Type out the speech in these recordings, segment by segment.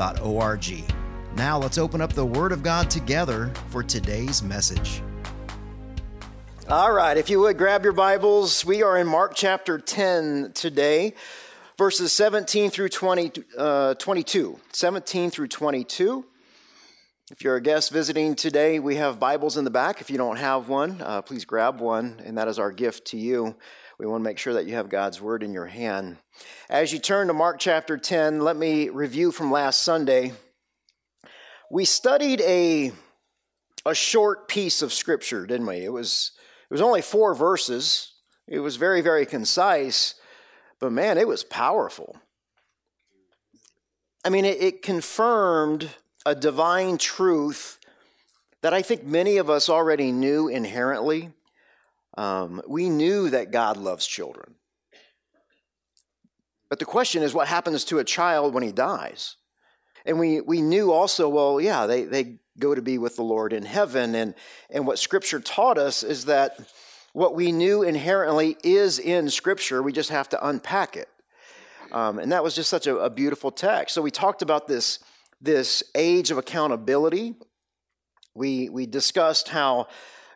riverbible.org. Now let's open up the Word of God together for today's message. All right, if you would grab your Bibles, we are in Mark chapter 10 today, verses 17 through 20, uh, 22. 17 through 22. If you're a guest visiting today, we have Bibles in the back. If you don't have one, uh, please grab one, and that is our gift to you. We want to make sure that you have God's Word in your hand. As you turn to Mark chapter 10, let me review from last Sunday. We studied a, a short piece of Scripture, didn't we? It was it was only four verses. It was very, very concise, but man, it was powerful. I mean, it, it confirmed a divine truth that I think many of us already knew inherently. Um, we knew that God loves children. But the question is, what happens to a child when he dies? And we, we knew also, well, yeah, they, they go to be with the Lord in heaven. And, and what Scripture taught us is that what we knew inherently is in Scripture. We just have to unpack it. Um, and that was just such a, a beautiful text. So we talked about this, this age of accountability. We, we discussed how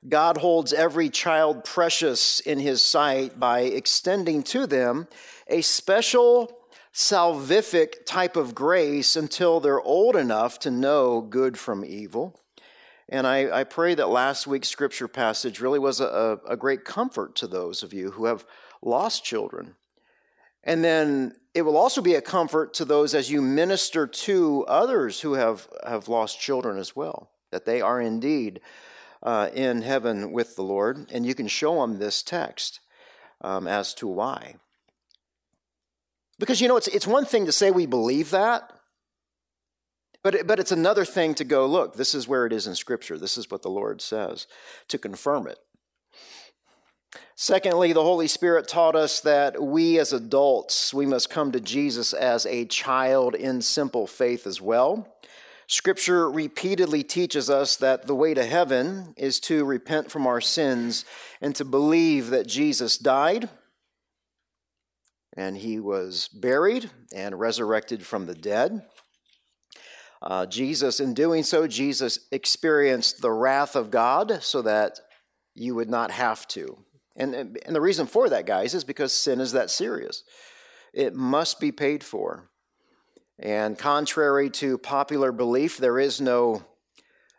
God holds every child precious in his sight by extending to them a special salvific type of grace until they're old enough to know good from evil. And I, I pray that last week's scripture passage really was a, a great comfort to those of you who have lost children. And then it will also be a comfort to those as you minister to others who have, have lost children as well, that they are indeed uh, in heaven with the Lord. And you can show them this text um, as to why. Because, you know, it's, it's one thing to say we believe that, but, it, but it's another thing to go, look, this is where it is in Scripture. This is what the Lord says, to confirm it. Secondly, the Holy Spirit taught us that we as adults, we must come to Jesus as a child in simple faith as well. Scripture repeatedly teaches us that the way to heaven is to repent from our sins and to believe that Jesus died and he was buried and resurrected from the dead. Uh, Jesus, in doing so, Jesus experienced the wrath of God so that you would not have to. And, and the reason for that, guys, is because sin is that serious. It must be paid for. And contrary to popular belief, there is no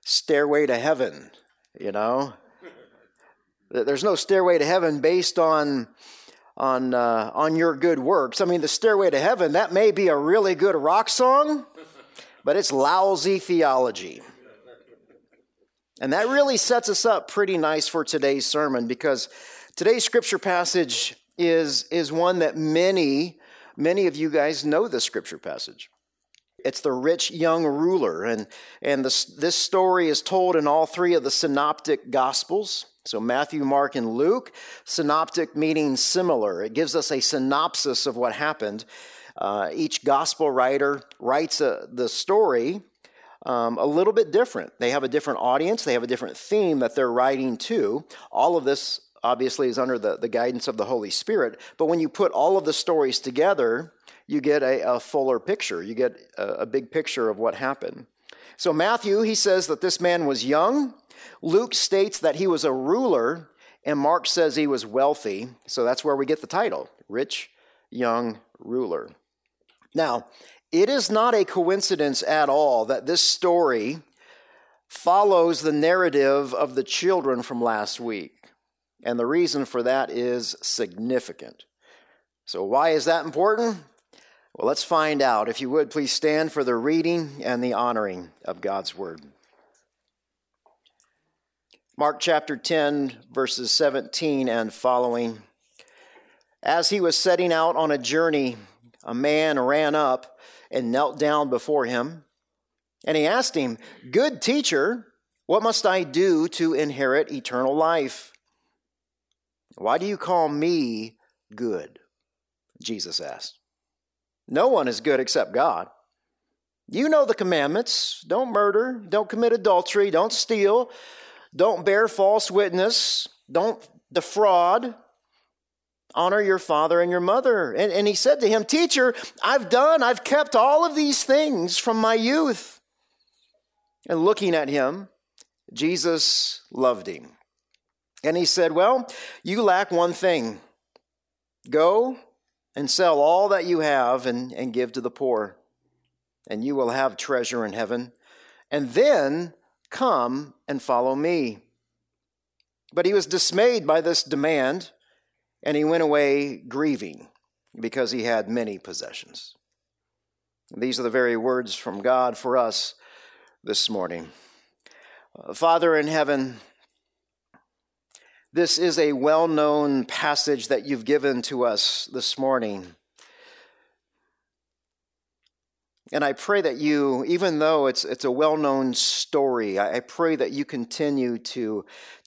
stairway to heaven, you know? There's no stairway to heaven based on on uh, on your good works. I mean, the stairway to heaven that may be a really good rock song, but it's lousy theology. And that really sets us up pretty nice for today's sermon because today's scripture passage is is one that many many of you guys know the scripture passage. It's the rich young ruler, and and this this story is told in all three of the synoptic gospels. So, Matthew, Mark, and Luke, synoptic meaning similar. It gives us a synopsis of what happened. Uh, each gospel writer writes a, the story um, a little bit different. They have a different audience, they have a different theme that they're writing to. All of this obviously is under the, the guidance of the Holy Spirit. But when you put all of the stories together, you get a, a fuller picture. You get a, a big picture of what happened. So, Matthew, he says that this man was young Luke states that he was a ruler, and Mark says he was wealthy. So that's where we get the title Rich Young Ruler. Now, it is not a coincidence at all that this story follows the narrative of the children from last week. And the reason for that is significant. So, why is that important? Well, let's find out. If you would, please stand for the reading and the honoring of God's Word. Mark chapter 10, verses 17 and following. As he was setting out on a journey, a man ran up and knelt down before him. And he asked him, Good teacher, what must I do to inherit eternal life? Why do you call me good? Jesus asked. No one is good except God. You know the commandments don't murder, don't commit adultery, don't steal, don't bear false witness, don't defraud, honor your father and your mother. And, and he said to him, Teacher, I've done, I've kept all of these things from my youth. And looking at him, Jesus loved him. And he said, Well, you lack one thing. Go and sell all that you have and, and give to the poor, and you will have treasure in heaven. And then come and follow me. But he was dismayed by this demand, and he went away grieving because he had many possessions. These are the very words from God for us this morning. Father in heaven, this is a well known passage that you've given to us this morning. And I pray that you, even though it's, it's a well known story, I, pray that you continue to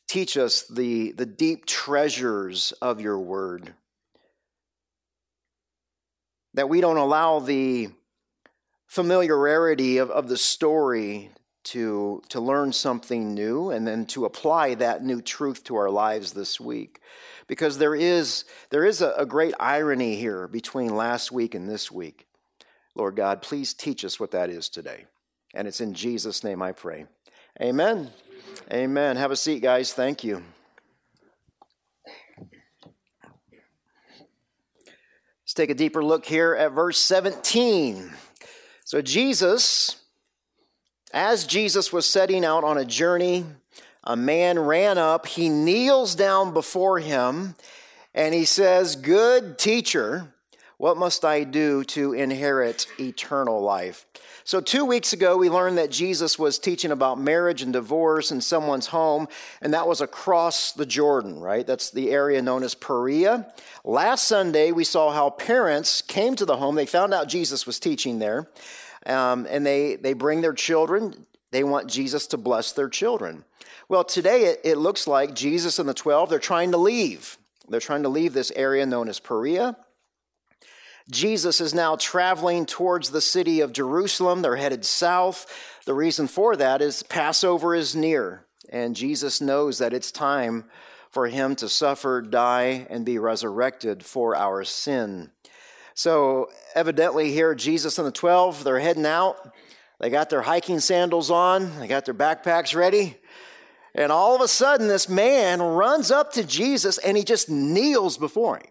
teach us the, the deep treasures of your word. That we don't allow the familiarity of, of the story to, to learn something new and then to apply that new truth to our lives this week. Because there is, there is a, a great irony here between last week and this week. Lord God, please teach us what that is today. And it's in Jesus' name I pray. Amen. Amen. Have a seat, guys. Thank you. Let's take a deeper look here at verse 17. So, Jesus as Jesus was setting out on a journey, a man ran up, he kneels down before him, and he says, Good teacher, what must I do to inherit eternal life? So, two weeks ago, we learned that Jesus was teaching about marriage and divorce in someone's home, and that was across the Jordan, right? That's the area known as Perea. Last Sunday, we saw how parents came to the home. They found out Jesus was teaching there um, and they, they bring their children. They want Jesus to bless their children. Well, today it, it looks like Jesus and the 12, they're trying to leave. They're trying to leave this area known as Perea. Jesus is now traveling towards the city of Jerusalem. They're headed south. The reason for that is Passover is near, and Jesus knows that it's time for him to suffer, die, and be resurrected for our sin. So, evidently, here, Jesus and the 12, they're heading out. They got their hiking sandals on, they got their backpacks ready. And all of a sudden, this man runs up to Jesus and he just kneels before him.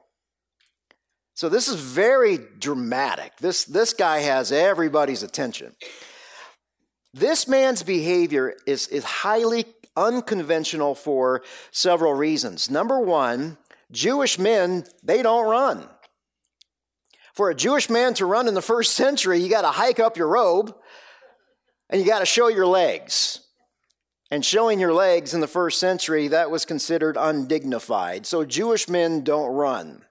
So, this is very dramatic. This, this guy has everybody's attention. This man's behavior is, is highly unconventional for several reasons. Number one, Jewish men, they don't run. For a Jewish man to run in the first century, you got to hike up your robe and you got to show your legs. And showing your legs in the first century, that was considered undignified. So Jewish men don't run.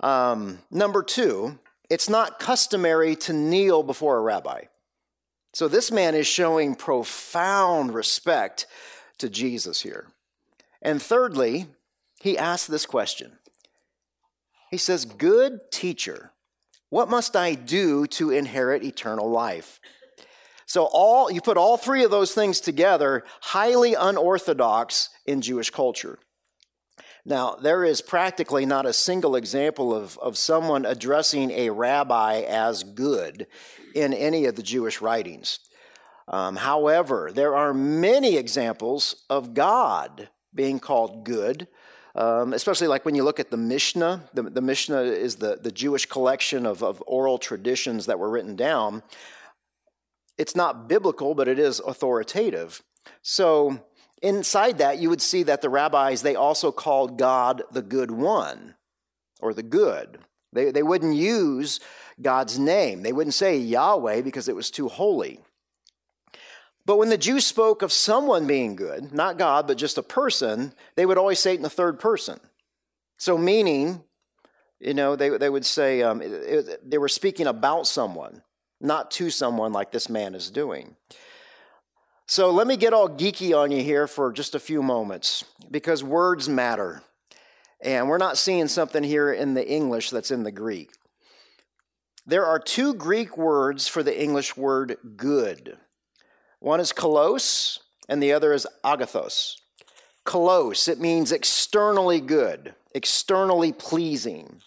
Um, number two, it's not customary to kneel before a rabbi. So this man is showing profound respect to Jesus here. And thirdly, he asks this question he says, Good teacher, what must I do to inherit eternal life? So all you put all three of those things together, highly unorthodox in Jewish culture. Now, there is practically not a single example of, of someone addressing a rabbi as good in any of the Jewish writings. Um, however, there are many examples of God being called good um, especially like when you look at the Mishnah. The, the Mishnah is the, the Jewish collection of, of oral traditions that were written down. It's not biblical, but it is authoritative. So inside that, you would see that the rabbis, they also called God the good one or the good. They, they wouldn't use God's name. They wouldn't say Yahweh because it was too holy. But when the Jews spoke of someone being good, not God, but just a person, they would always say it in the third person. So, meaning, you know, they, they would say um, it, they were speaking about someone, not to someone like this man is doing. So let me get all geeky on you here for just a few moments because words matter. And we're not seeing something here in the English that's in the Greek. There are two Greek words for the English word good. One is kalos, and the other is agathos. Kalos, it means externally good, externally pleasing.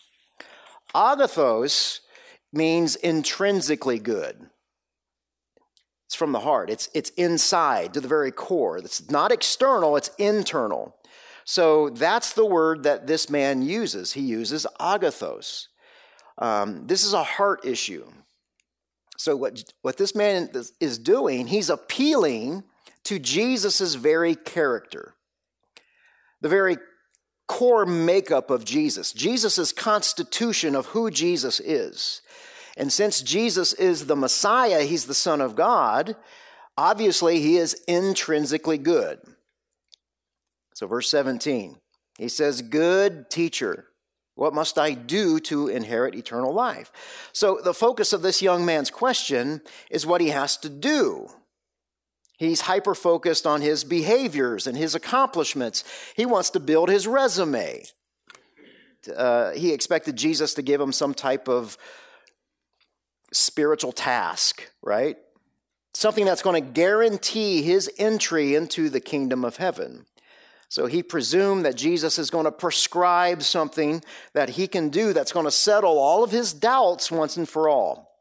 Agathos means intrinsically good. It's from the heart. It's, it's inside to the very core. It's not external, it's internal. So that's the word that this man uses. He uses agathos. Um, this is a heart issue. So, what, what this man is doing, he's appealing to Jesus' very character, the very core makeup of Jesus, Jesus' constitution of who Jesus is. And since Jesus is the Messiah, he's the Son of God, obviously he is intrinsically good. So, verse 17, he says, Good teacher, what must I do to inherit eternal life? So, the focus of this young man's question is what he has to do. He's hyper focused on his behaviors and his accomplishments. He wants to build his resume. Uh, he expected Jesus to give him some type of spiritual task, right? Something that's going to guarantee his entry into the kingdom of heaven. So he presumed that Jesus is going to prescribe something that he can do that's going to settle all of his doubts once and for all.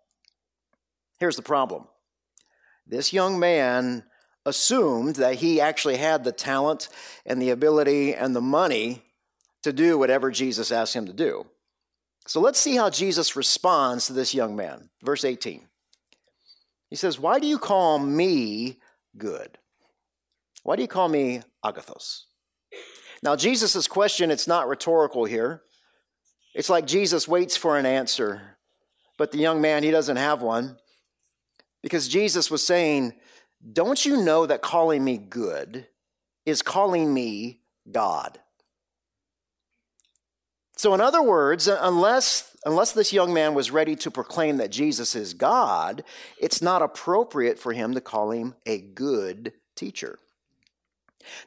Here's the problem this young man assumed that he actually had the talent and the ability and the money to do whatever Jesus asked him to do. So let's see how Jesus responds to this young man. Verse 18. He says, Why do you call me good? Why do you call me agathos? Now, Jesus' question, it's not rhetorical here. It's like Jesus waits for an answer, but the young man, he doesn't have one. Because Jesus was saying, Don't you know that calling me good is calling me God? So, in other words, unless, unless this young man was ready to proclaim that Jesus is God, it's not appropriate for him to call him a good teacher.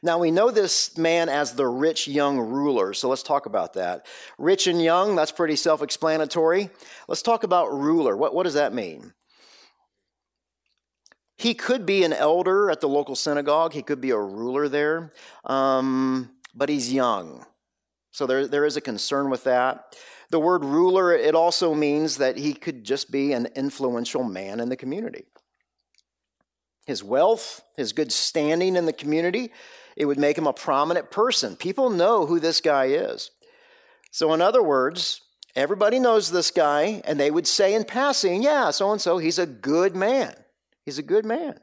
Now, we know this man as the rich young ruler, so let's talk about that. Rich and young, that's pretty self explanatory. Let's talk about ruler. What, what does that mean? He could be an elder at the local synagogue, he could be a ruler there, um, but he's young. So there, there is a concern with that. The word ruler, it also means that he could just be an influential man in the community his wealth, his good standing in the community, it would make him a prominent person. People know who this guy is. So, in other words, everybody knows this guy, and they would say in passing, yeah, so and so, he's a good man. He's a good man.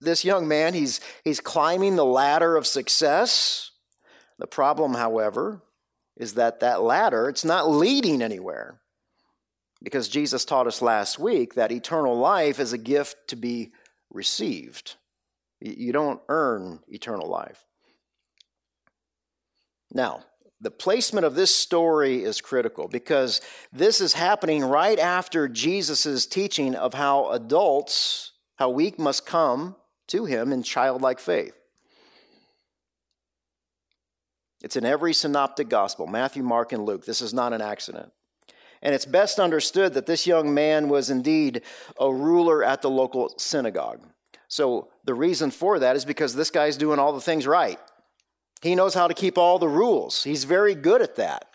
This young man, he's, he's climbing the ladder of success. The problem, however, is that that ladder, it's not leading anywhere. Because Jesus taught us last week that eternal life is a gift to be received. You don't earn eternal life. Now, the placement of this story is critical because this is happening right after Jesus' teaching of how adults, how we must come to him in childlike faith. It's in every synoptic gospel Matthew, Mark, and Luke. This is not an accident. And it's best understood that this young man was indeed a ruler at the local synagogue. So the reason for that is because this guy's doing all the things right. He knows how to keep all the rules, he's very good at that.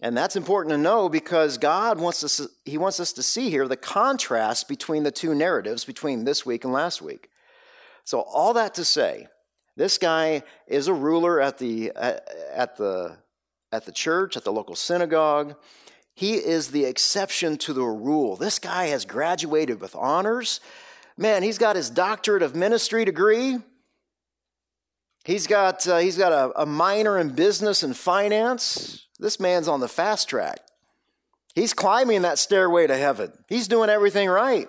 And that's important to know because God wants us, He wants us to see here the contrast between the two narratives between this week and last week. So, all that to say, this guy is a ruler at the, at the at the church, at the local synagogue. He is the exception to the rule. This guy has graduated with honors. Man, he's got his doctorate of ministry degree. He's got, uh, he's got a, a minor in business and finance. This man's on the fast track. He's climbing that stairway to heaven. He's doing everything right.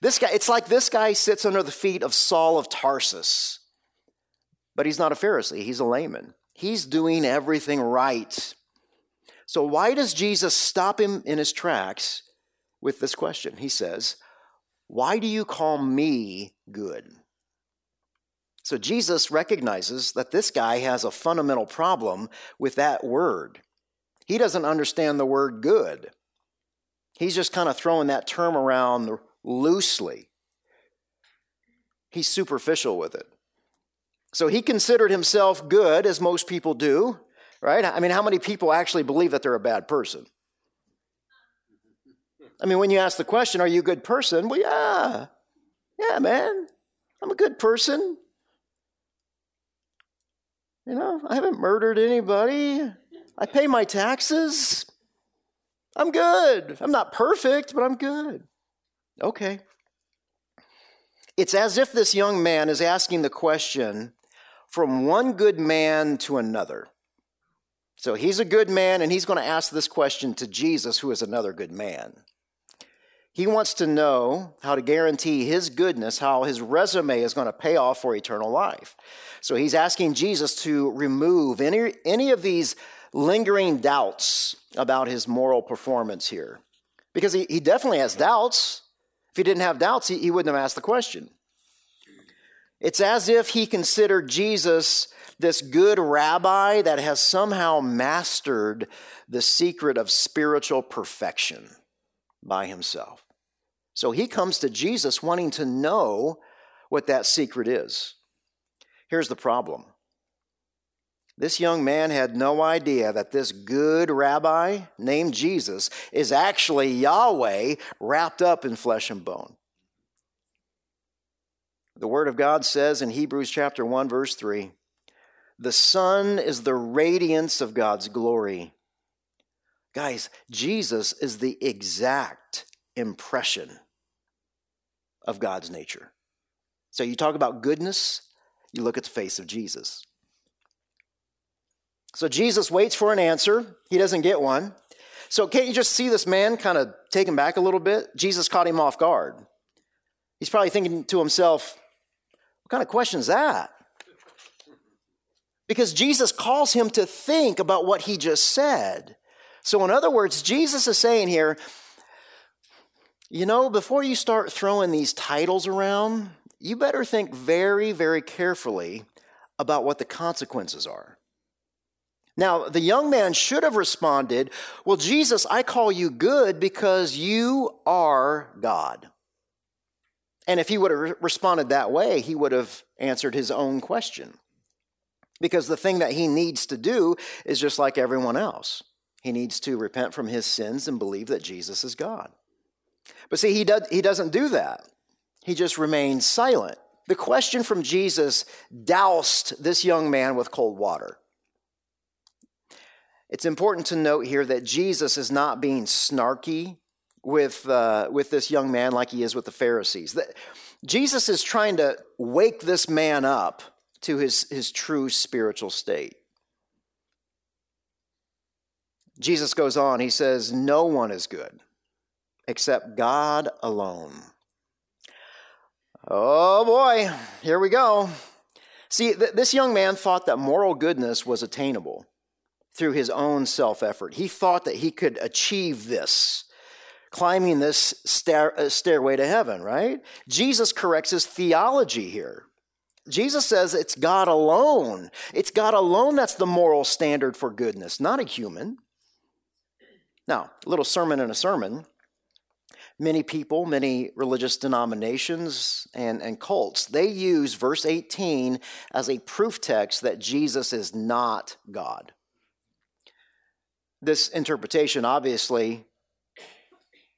This guy, it's like this guy sits under the feet of Saul of Tarsus. But he's not a Pharisee, he's a layman. He's doing everything right. So, why does Jesus stop him in his tracks with this question. He says, Why do you call me good? So Jesus recognizes that this guy has a fundamental problem with that word. He doesn't understand the word good. He's just kind of throwing that term around loosely. He's superficial with it. So he considered himself good, as most people do, right? I mean, how many people actually believe that they're a bad person? I mean, when you ask the question, are you a good person? Well, yeah. Yeah, man. I'm a good person. You know, I haven't murdered anybody. I pay my taxes. I'm good. I'm not perfect, but I'm good. Okay. It's as if this young man is asking the question from one good man to another. So he's a good man, and he's going to ask this question to Jesus, who is another good man. He wants to know how to guarantee his goodness, how his resume is going to pay off for eternal life. So he's asking Jesus to remove any, any of these lingering doubts about his moral performance here. Because he, he definitely has doubts. If he didn't have doubts, he, he wouldn't have asked the question. It's as if he considered Jesus this good rabbi that has somehow mastered the secret of spiritual perfection by himself. So he comes to Jesus wanting to know what that secret is. Here's the problem this young man had no idea that this good rabbi named Jesus is actually Yahweh wrapped up in flesh and bone. The Word of God says in Hebrews chapter 1, verse 3 the Son is the radiance of God's glory. Guys, Jesus is the exact impression of God's nature. So you talk about goodness, you look at the face of Jesus. So Jesus waits for an answer. He doesn't get one. So can't you just see this man kind of taken back a little bit? Jesus caught him off guard. He's probably thinking to himself, what kind of question is that? Because Jesus calls him to think about what he just said. So, in other words, Jesus is saying here, you know, before you start throwing these titles around, you better think very, very carefully about what the consequences are. Now, the young man should have responded, Well, Jesus, I call you good because you are God. And if he would have responded that way, he would have answered his own question. Because the thing that he needs to do is just like everyone else. He needs to repent from his sins and believe that Jesus is God. But see, he, does, he doesn't do that. He just remains silent. The question from Jesus doused this young man with cold water. It's important to note here that Jesus is not being snarky with, uh, with this young man like he is with the Pharisees. Jesus is trying to wake this man up to his, his true spiritual state. Jesus goes on, he says, No one is good except God alone. Oh boy, here we go. See, th- this young man thought that moral goodness was attainable through his own self effort. He thought that he could achieve this climbing this stair, uh, stairway to heaven, right? Jesus corrects his theology here. Jesus says it's God alone. It's God alone that's the moral standard for goodness, not a human. Now, a little sermon in a sermon. Many people, many religious denominations and, and cults, they use verse 18 as a proof text that Jesus is not God. This interpretation obviously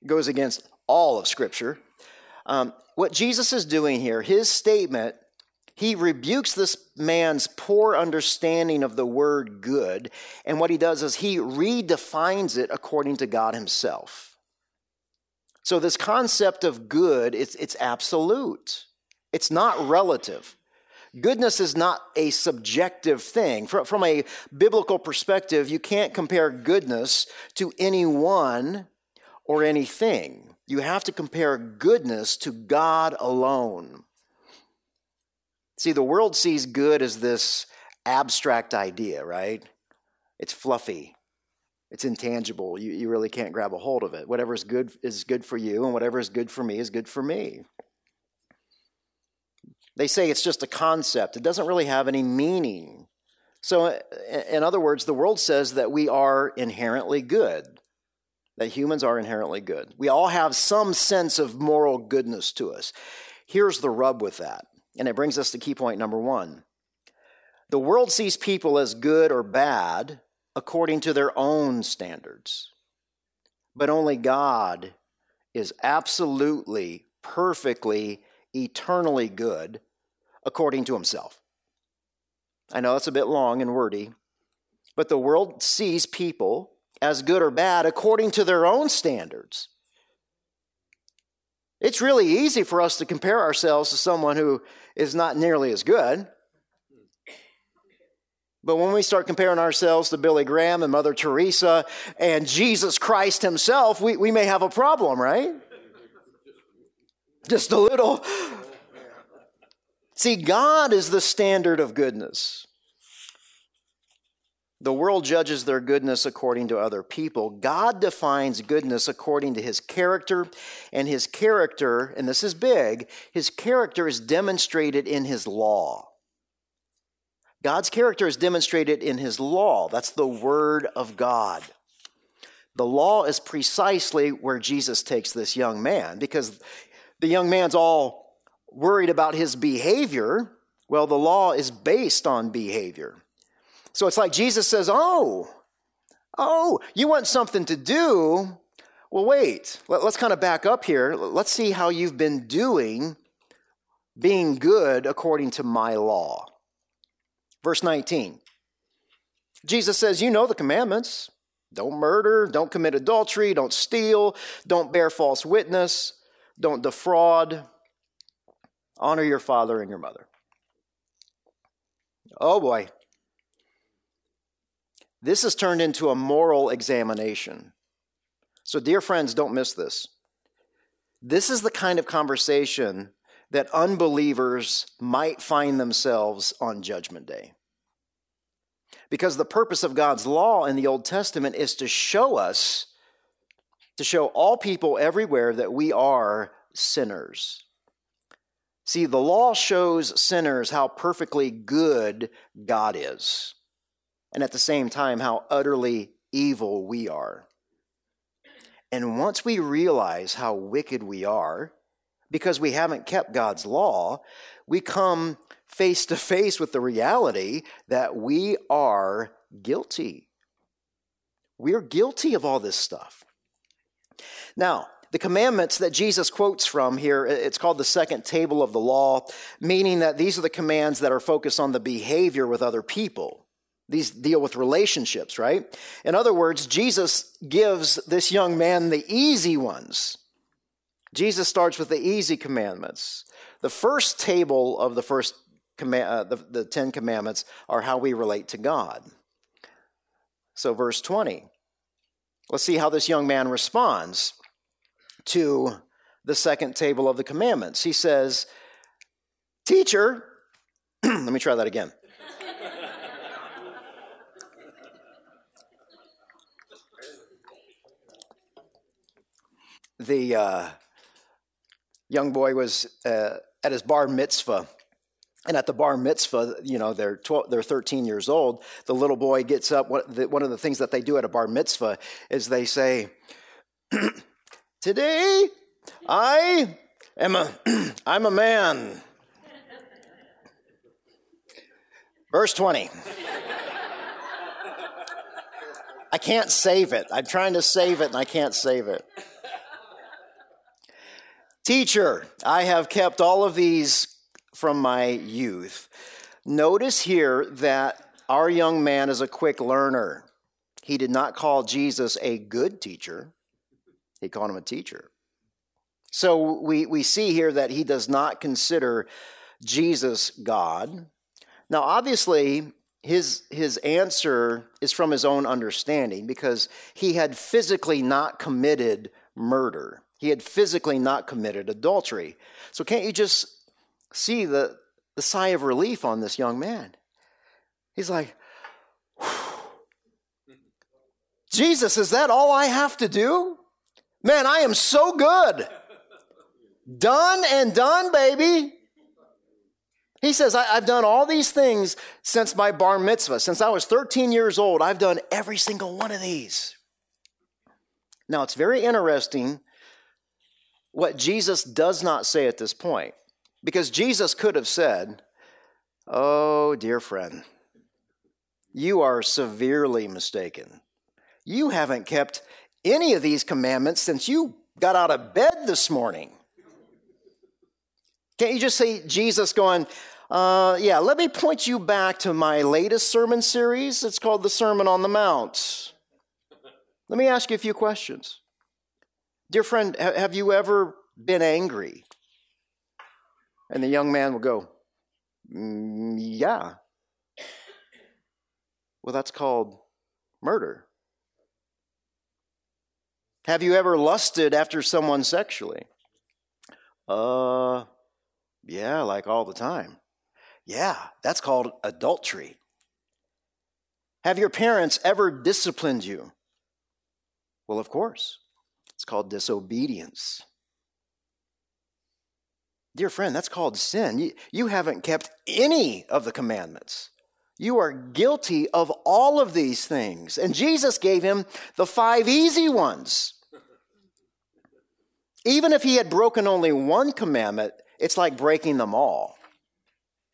goes against all of Scripture. Um, what Jesus is doing here, his statement, he rebukes this man's poor understanding of the word good, and what he does is he redefines it according to God himself. So, this concept of good, it's, it's absolute, it's not relative. Goodness is not a subjective thing. From, from a biblical perspective, you can't compare goodness to anyone or anything. You have to compare goodness to God alone. See, the world sees good as this abstract idea, right? It's fluffy. It's intangible. You, you really can't grab a hold of it. Whatever is good is good for you, and whatever is good for me is good for me. They say it's just a concept, it doesn't really have any meaning. So, in other words, the world says that we are inherently good, that humans are inherently good. We all have some sense of moral goodness to us. Here's the rub with that, and it brings us to key point number one. The world sees people as good or bad according to their own standards, but only God is absolutely, perfectly, eternally good according to himself. I know that's a bit long and wordy, but the world sees people as good or bad according to their own standards. It's really easy for us to compare ourselves to someone who is not nearly as good. But when we start comparing ourselves to Billy Graham and Mother Teresa and Jesus Christ himself, we, we may have a problem, right? Just a little. See, God is the standard of goodness. The world judges their goodness according to other people. God defines goodness according to his character, and his character, and this is big, his character is demonstrated in his law. God's character is demonstrated in his law. That's the word of God. The law is precisely where Jesus takes this young man because the young man's all worried about his behavior. Well, the law is based on behavior. So it's like Jesus says, Oh, oh, you want something to do? Well, wait, Let, us kind of back up here. Let's see how you've been doing being good according to my law. Verse 19 Jesus says, You know the commandments. Don't murder, don't commit adultery, don't steal, don't bear false witness, don't defraud, honor your father and your mother. Oh boy. This has turned into a moral examination. So, dear friends, don't miss this. This is the kind of conversation that unbelievers might find themselves on Judgment Day. Because the purpose of God's law in the Old Testament is to show us, to show all people everywhere that we are sinners. See, the law shows sinners how perfectly good God is, and at the same time, how utterly evil we are. And once we realize how wicked we are, because we haven't kept God's law, we come face to face with the reality that we are guilty. We're guilty of all this stuff. Now, the commandments that Jesus quotes from here, it's called the second table of the law, meaning that these are the commands that are focused on the behavior with other people. These deal with relationships, right? In other words, Jesus gives this young man the easy ones. Jesus starts with the easy commandments. The first table of the first command, uh, the, the Ten Commandments are how we relate to God. So, verse 20. Let's see how this young man responds to the second table of the commandments. He says, Teacher, let me try that again. The uh, young boy was uh, at his bar mitzvah and at the bar mitzvah, you know, they're 12, they're 13 years old. The little boy gets up. One of the things that they do at a bar mitzvah is they say, "Today, I am a I'm a man." Verse 20. I can't save it. I'm trying to save it and I can't save it. Teacher, I have kept all of these from my youth. Notice here that our young man is a quick learner. He did not call Jesus a good teacher, he called him a teacher. So we, we see here that he does not consider Jesus God. Now, obviously, his, his answer is from his own understanding because he had physically not committed murder. He had physically not committed adultery. So, can't you just see the, the sigh of relief on this young man. He's like, Jesus, is that all I have to do? Man, I am so good. Done and done, baby. He says, I, have done all these things since my bar mitzvah. Since I was 13 years old, I've done every single one of these. Now, it's very interesting what Jesus does not say at this point, because Jesus could have said, Oh, dear friend, you are severely mistaken. You haven't kept any of these commandments since you got out of bed this morning. Can't you just see Jesus going, uh, yeah, let me point you back to my latest sermon series. It's called the Sermon on the Mount. Let me ask you a few questions. Dear friend, have you ever been angry? And the young man will go, mm, Yeah. Well, that's called murder. Have you ever lusted after someone sexually? Uh, yeah, like all the time. Yeah, that's called adultery. Have your parents ever disciplined you? Well, of course. Called disobedience. Dear friend, that's called sin. You, you haven't kept any of the commandments. You are guilty of all of these things. And Jesus gave him the five easy ones. Even if he had broken only one commandment, it's like breaking them all,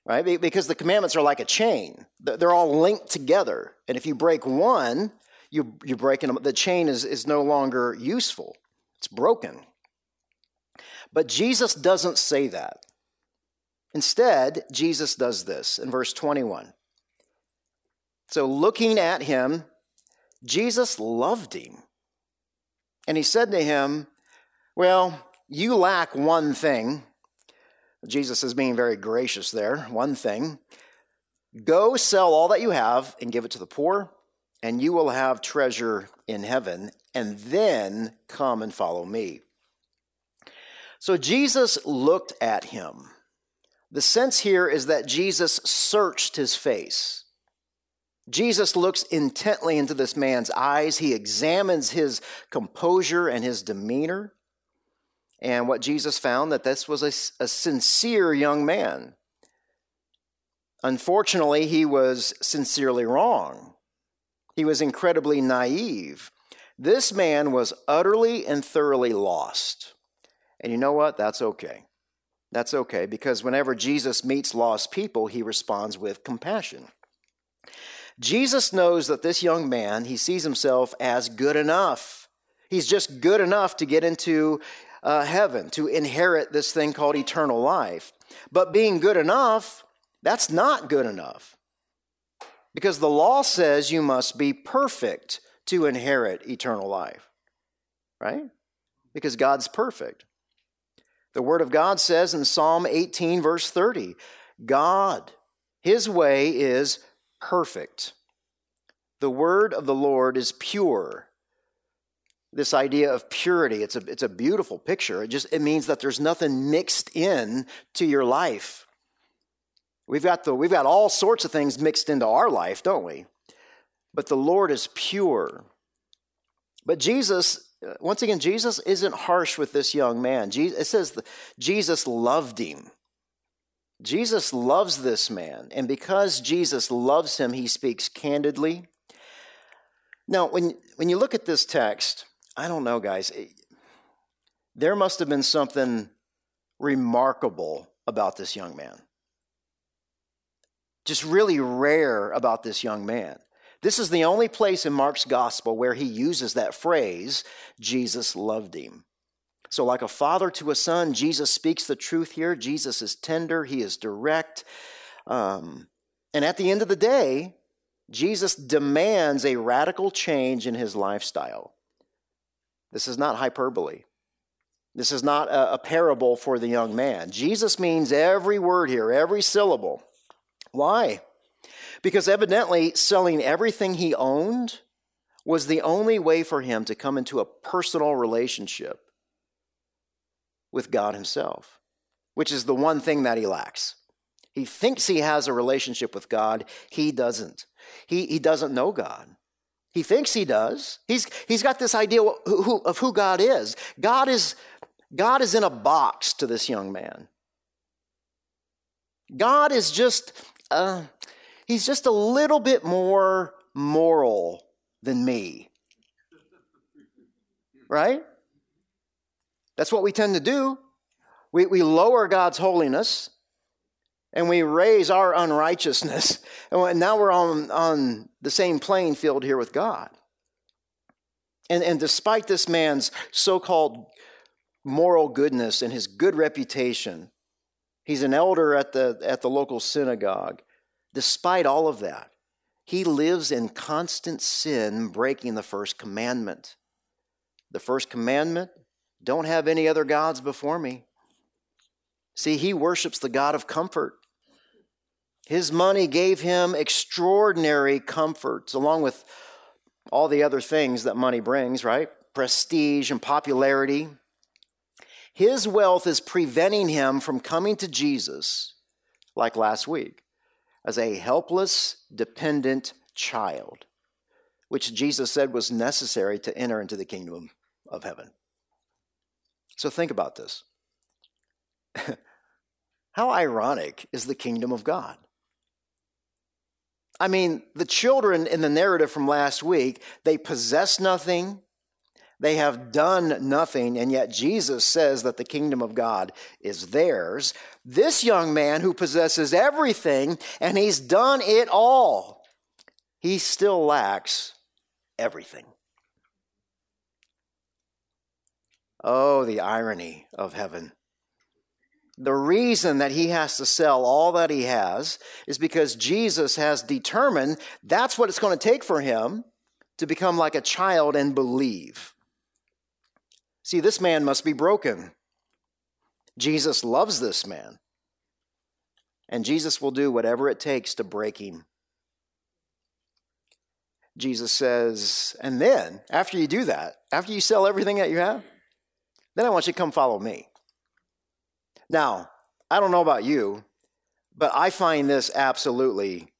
right? Because the commandments are like a chain, they're all linked together. And if you break one, you, you're breaking them. The chain is, is no longer useful, it's broken. But Jesus doesn't say that. Instead, Jesus does this in verse 21. So, looking at him, Jesus loved him. And he said to him, Well, you lack one thing. Jesus is being very gracious there. One thing. Go sell all that you have and give it to the poor, and you will have treasure in heaven, and then come and follow me. So Jesus looked at him. The sense here is that Jesus searched his face. Jesus looks intently into this man's eyes. He examines his composure and his demeanor. And what Jesus found that this was a, a sincere young man. Unfortunately, he was sincerely wrong. He was incredibly naive. This man was utterly and thoroughly lost. And you know what? That's okay. That's okay because whenever Jesus meets lost people, he responds with compassion. Jesus knows that this young man, he sees himself as good enough. He's just good enough to get into uh, heaven, to inherit this thing called eternal life. But being good enough, that's not good enough. Because the law says you must be perfect to inherit eternal life, right? Because God's perfect. The Word of God says in Psalm 18, verse 30, God, His way is perfect. The word of the Lord is pure. This idea of purity, it's a, it's a beautiful picture. It just it means that there's nothing mixed in to your life. We've got, the, we've got all sorts of things mixed into our life, don't we? But the Lord is pure. But Jesus, uh, once again, Jesus isn't harsh with this young man. it says Jesus loved him. Jesus loves this man, and because Jesus loves him, he speaks candidly. Now, when, when you look at this text, I don't know, guys, it, there must have been something remarkable about this young man. Just really rare about this young man. This is the only place in Mark's gospel where he uses that phrase, Jesus loved him. So, like a father to a son, Jesus speaks the truth here. Jesus is tender, he is direct. Um, and at the end of the day, Jesus demands a radical change in his lifestyle. This is not hyperbole. This is not a, a, parable for the young man. Jesus means every word here, every syllable. Why? Because evidently, selling everything he owned was the only way for him to come into a personal relationship with God Himself, which is the one thing that he lacks. He thinks he has a relationship with God, he doesn't. He, he doesn't know God. He thinks he does. He's, he's got this idea of who, of who God is. God is. God is in a box to this young man. God is just, uh, he's just a little bit more moral than me. Right? That's what we tend to do. We, we lower God's holiness and we raise our unrighteousness. And now we're on, on the same playing field here with God. And, and despite this man's so called moral goodness and his good reputation, he's an elder at the, at the local synagogue. Despite all of that, he lives in constant sin, breaking the first commandment. The first commandment don't have any other gods before me. See, he worships the God of comfort. His money gave him extraordinary comforts, along with all the other things that money brings, right? Prestige and popularity. His wealth is preventing him from coming to Jesus, like last week, as a helpless, dependent child, which Jesus said was necessary to enter into the kingdom of heaven. So think about this. How ironic is the kingdom of God? I mean, the children in the narrative from last week, they possess nothing, they have done nothing, and yet Jesus says that the kingdom of God is theirs. This young man who possesses everything and he's done it all, he still lacks everything. Oh, the irony of heaven. The reason that he has to sell all that he has is because Jesus has determined that's what it's going to take for him to become like a child and believe. See, this man must be broken. Jesus loves this man. And Jesus will do whatever it takes to break him. Jesus says, and then, after you do that, after you sell everything that you have, then I want you to come follow me. Now, I don't know about you, but I find this absolutely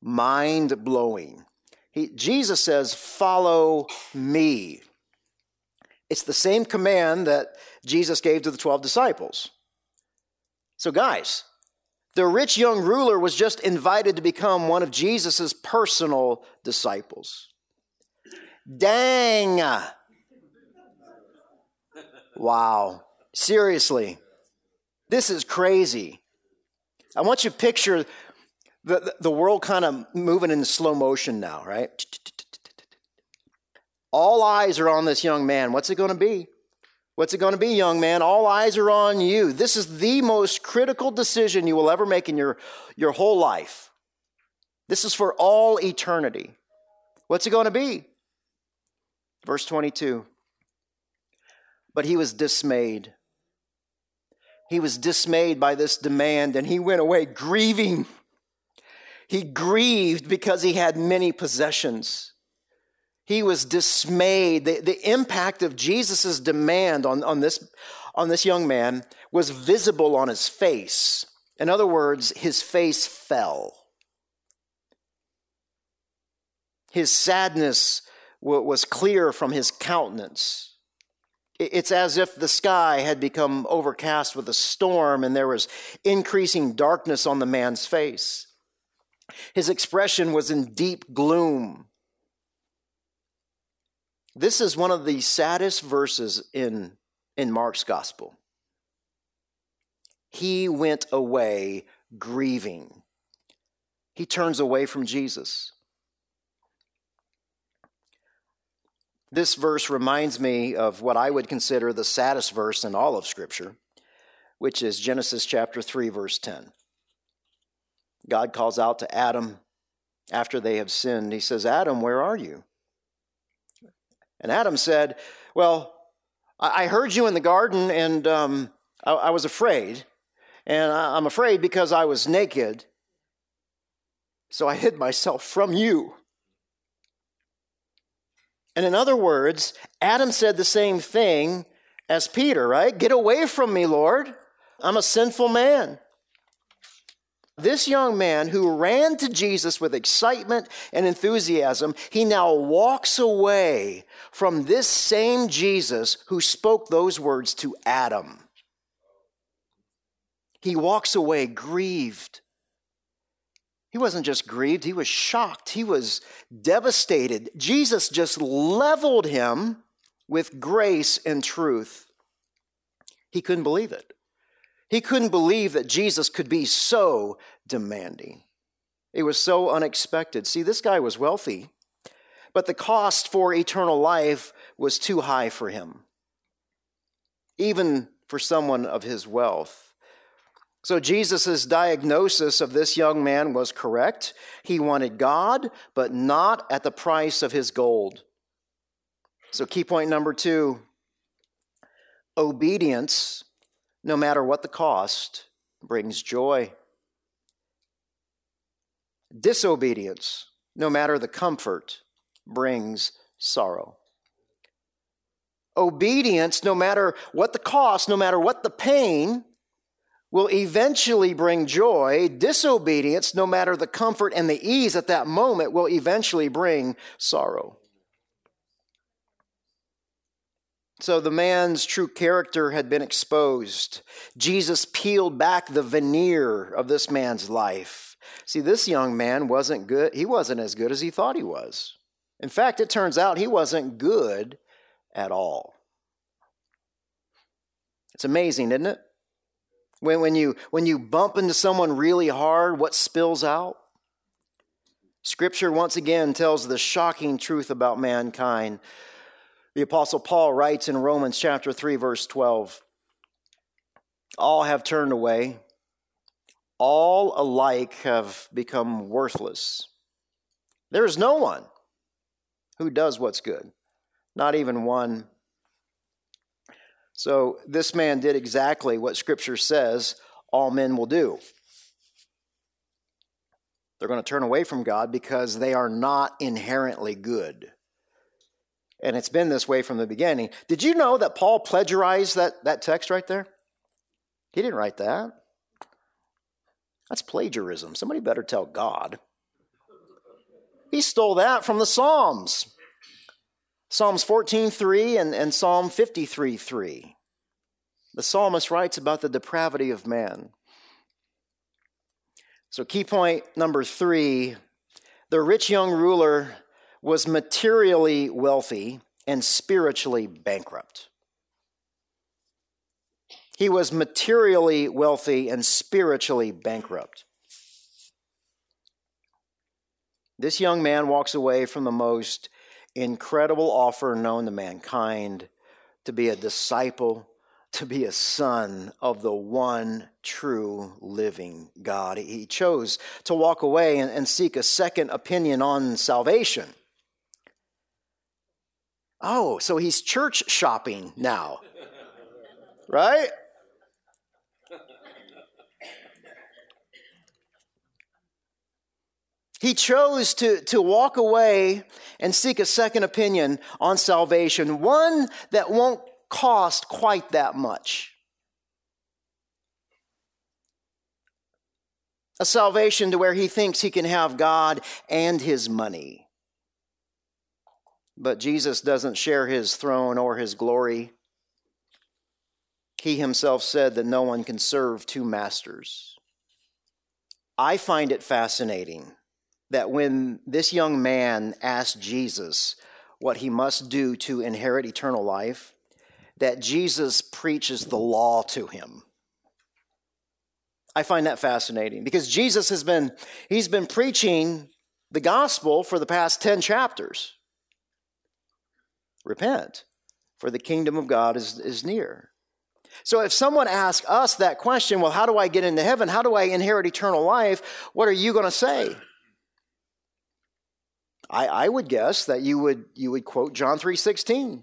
mind blowing. Jesus says, Follow me. It's the same command that Jesus gave to the 12 disciples. So, guys, the rich young ruler was just invited to become one of Jesus' personal disciples. Dang! Wow. Seriously. This is crazy. I want you to picture the, the world kind of moving in slow motion now, right? All eyes are on this young man. What's it going to be? What's it going to be, young man? All eyes are on you. This is the most critical decision you will ever make in your, your whole life. This is for all eternity. What's it going to be? Verse 22. But he was dismayed he was dismayed by this demand and he went away grieving. He grieved because he had many possessions. He was dismayed. The, the impact of Jesus' demand on, on, this, on this young man was visible on his face. In other words, his face fell. His sadness was clear from his countenance. It's as if the sky had become overcast with a storm and there was increasing darkness on the man's face. His expression was in deep gloom. This is one of the saddest verses in, in Mark's gospel. He went away grieving. He turns away from Jesus. This verse reminds me of what I would consider the saddest verse in all of Scripture, which is Genesis chapter 3, verse 10. God calls out to Adam after they have sinned. He says, Adam, where are you? And Adam said, Well, I heard you in the garden and um, I, I was afraid. And I'm afraid because I was naked. So I hid myself from you. And in other words, Adam said the same thing as Peter, right? Get away from me, Lord. I'm a sinful man. This young man who ran to Jesus with excitement and enthusiasm, he now walks away from this same Jesus who spoke those words to Adam. He walks away grieved. He wasn't just grieved, he was shocked. He was devastated. Jesus just leveled him with grace and truth. He couldn't believe it. He couldn't believe that Jesus could be so demanding. It was so unexpected. See, this guy was wealthy, but the cost for eternal life was too high for him, even for someone of his wealth. So Jesus' diagnosis of this young man was correct. He wanted God, but not at the price of his gold. So, key point number two obedience no matter what the cost, brings joy. Disobedience, no matter the comfort, brings sorrow. Obedience, no matter what the cost, no matter what the pain, will eventually bring joy. Disobedience, no matter the comfort and the ease at that moment, will eventually bring sorrow. So the man's true character had been exposed. Jesus peeled back the veneer of this man's life. See, this young man wasn't good. He wasn't as good as he thought he was. In fact, it turns out he wasn't good at all. It's amazing, isn't it? When, when, you, when you bump into someone really hard, what spills out? Scripture once again tells the shocking truth about mankind. The Apostle Paul writes in Romans chapter 3, verse 12 All have turned away, all alike have become worthless. There is no one who does what's good, not even one. So this man did exactly what Scripture says all men will do. They're going to turn away from God because they are not inherently good and it's been this way from the beginning. Did you know that Paul plagiarized that, that text right there? He didn't write that. That's plagiarism. Somebody better tell God. He stole that from the Psalms. Psalms 14:3 and, and Psalm 53:3. The psalmist writes about the depravity of man. So, key point number three the rich young ruler was materially wealthy and spiritually bankrupt. He was materially wealthy and spiritually bankrupt. This young man walks away from the most incredible offer known to mankind to be a disciple, to be a son of the one true living God. He chose to walk away and, and seek a second opinion on salvation. Oh, so he's church shopping now. Right? He chose to, to walk away and seek a second opinion on salvation, one that won't cost quite that much. A salvation to where he thinks he can have God and his money. But Jesus doesn't share his throne or his glory. He himself said that no one can serve two masters. I find it fascinating that when this young man asked Jesus what he must do to inherit eternal life, that Jesus preaches the law to him. I find that fascinating because Jesus has been he's been preaching the gospel for the past 10 chapters. Repent, for the kingdom of God is, is near. So if someone asks us that question, well, how do I get into heaven? How do I inherit eternal life? What are you going to say? I, I would guess that you would, you would quote John 3.16.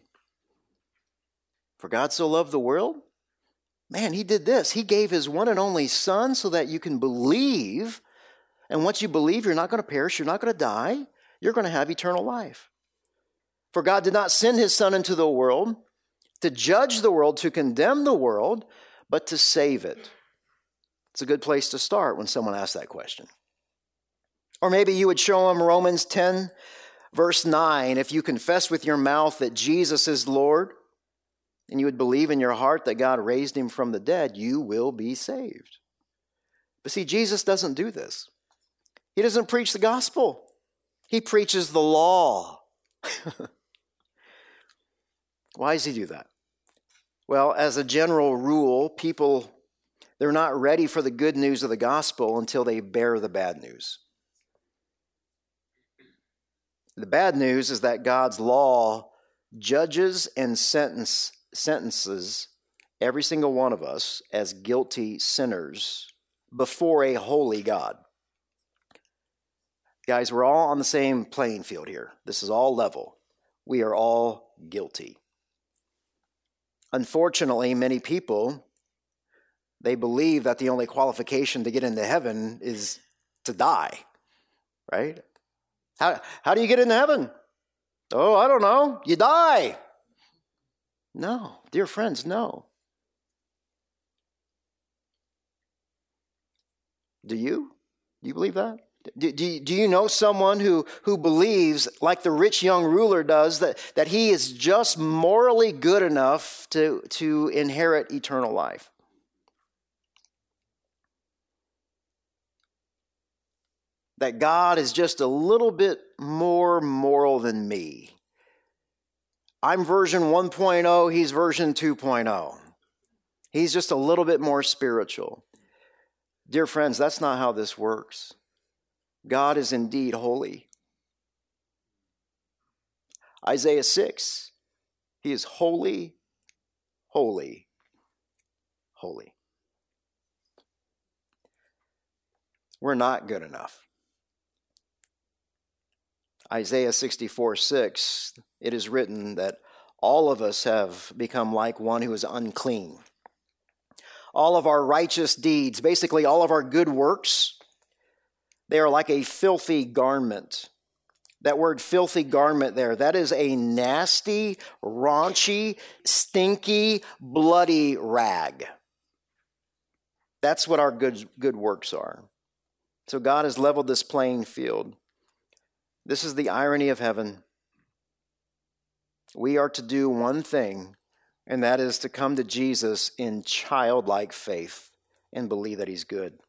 For God so loved the world. Man, he did this. He gave his one and only son so that you can believe. And once you believe, you're not going to perish. You're not going to die. You're going to have eternal life. For God did not send his Son into the world to judge the world, to condemn the world, but to save it. It's a good place to start when someone asks that question. Or maybe you would show them Romans 10, verse 9. If you confess with your mouth that Jesus is Lord, and you would believe in your heart that God raised him from the dead, you will be saved. But see, Jesus doesn't do this. He doesn't preach the gospel, he preaches the law. Why does he do that? Well, as a general rule, people they're not ready for the good news of the gospel until they bear the bad news. The bad news is that God's law judges and sentence, sentences every single one of us as guilty sinners before a holy God. Guys, we're all on the same playing field here. This is all level. We are all guilty. Unfortunately, many people they believe that the only qualification to get into heaven is to die. Right? How, how do you get into heaven? Oh, I don't know. You die. No, dear friends, no. Do you? Do you believe that? Do, do, do you know someone who, who believes, like the rich young ruler does, that, that he is just morally good enough to, to inherit eternal life? That God is just a little bit more moral than me. I'm version 1.0, he's version 2.0. He's just a little bit more spiritual. Dear friends, that's not how this works. God is indeed holy. Isaiah 6, he is holy, holy, holy. We're not good enough. Isaiah 64 6, it is written that all of us have become like one who is unclean. All of our righteous deeds, basically all of our good works, they are like a filthy garment. That word filthy garment there, that is a nasty, raunchy, stinky, bloody rag. That's what our good, good works are. So God has leveled this playing field. This is the irony of heaven. We are to do one thing, and that is to come to Jesus in childlike faith and believe that He's good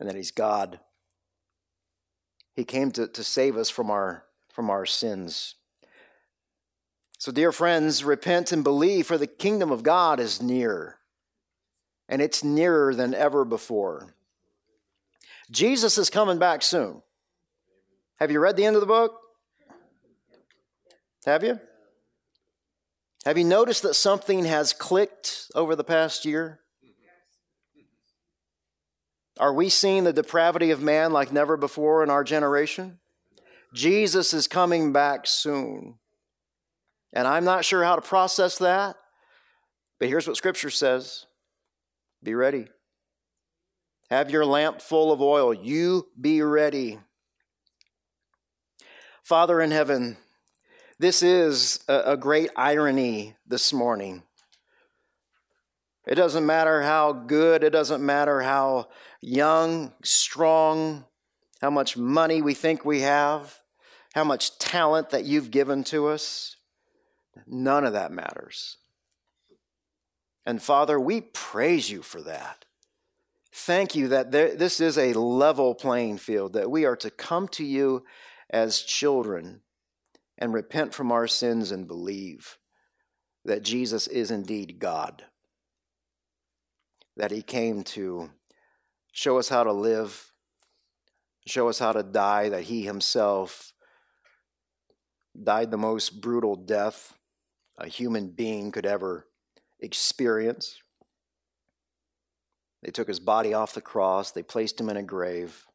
and that He's God. He came to, to save us from our, from our sins. So, dear friends, repent and believe, for the kingdom of God is near, and it's nearer than ever before. Jesus is coming back soon. Have you read the end of the book? Have you? Have you noticed that something has clicked over the past year? Are we seeing the depravity of man like never before in our generation? Jesus is coming back soon. And I'm not sure how to process that, but here's what Scripture says Be ready. Have your lamp full of oil. You be ready. Father in heaven, this is a, great irony this morning. It doesn't matter how good, it doesn't matter how young, strong, how much money we think we have, how much talent that you've given to us. None of that matters. And Father, we praise you for that. Thank you that there, this is a level playing field, that we are to come to you as children and repent from our sins and believe that Jesus is indeed God, that He came to show us how to live, show us how to die, that He Himself died the most brutal death a human being could ever experience. They took his body off the cross, they placed him in a grave.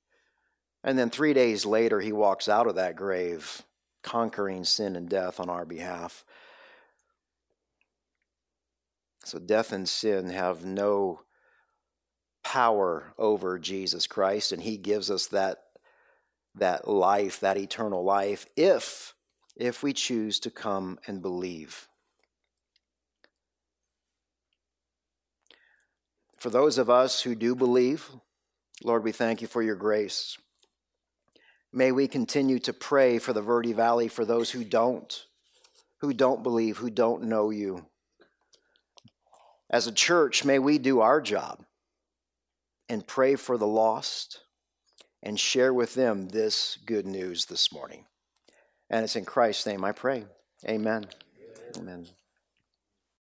And then three days later, he walks out of that grave, conquering sin and death on our behalf. So, death and sin have no power over Jesus Christ, and he gives us that, that life, that eternal life, if, if we choose to come and believe. For those of us who do believe, Lord, we thank you for your grace. May we continue to pray for the Verde Valley for those who don't, who don't believe, who don't know you. As a church, may we do our job and pray for the lost and share with them this good news this morning. And it's in Christ's name I pray. Amen. Amen.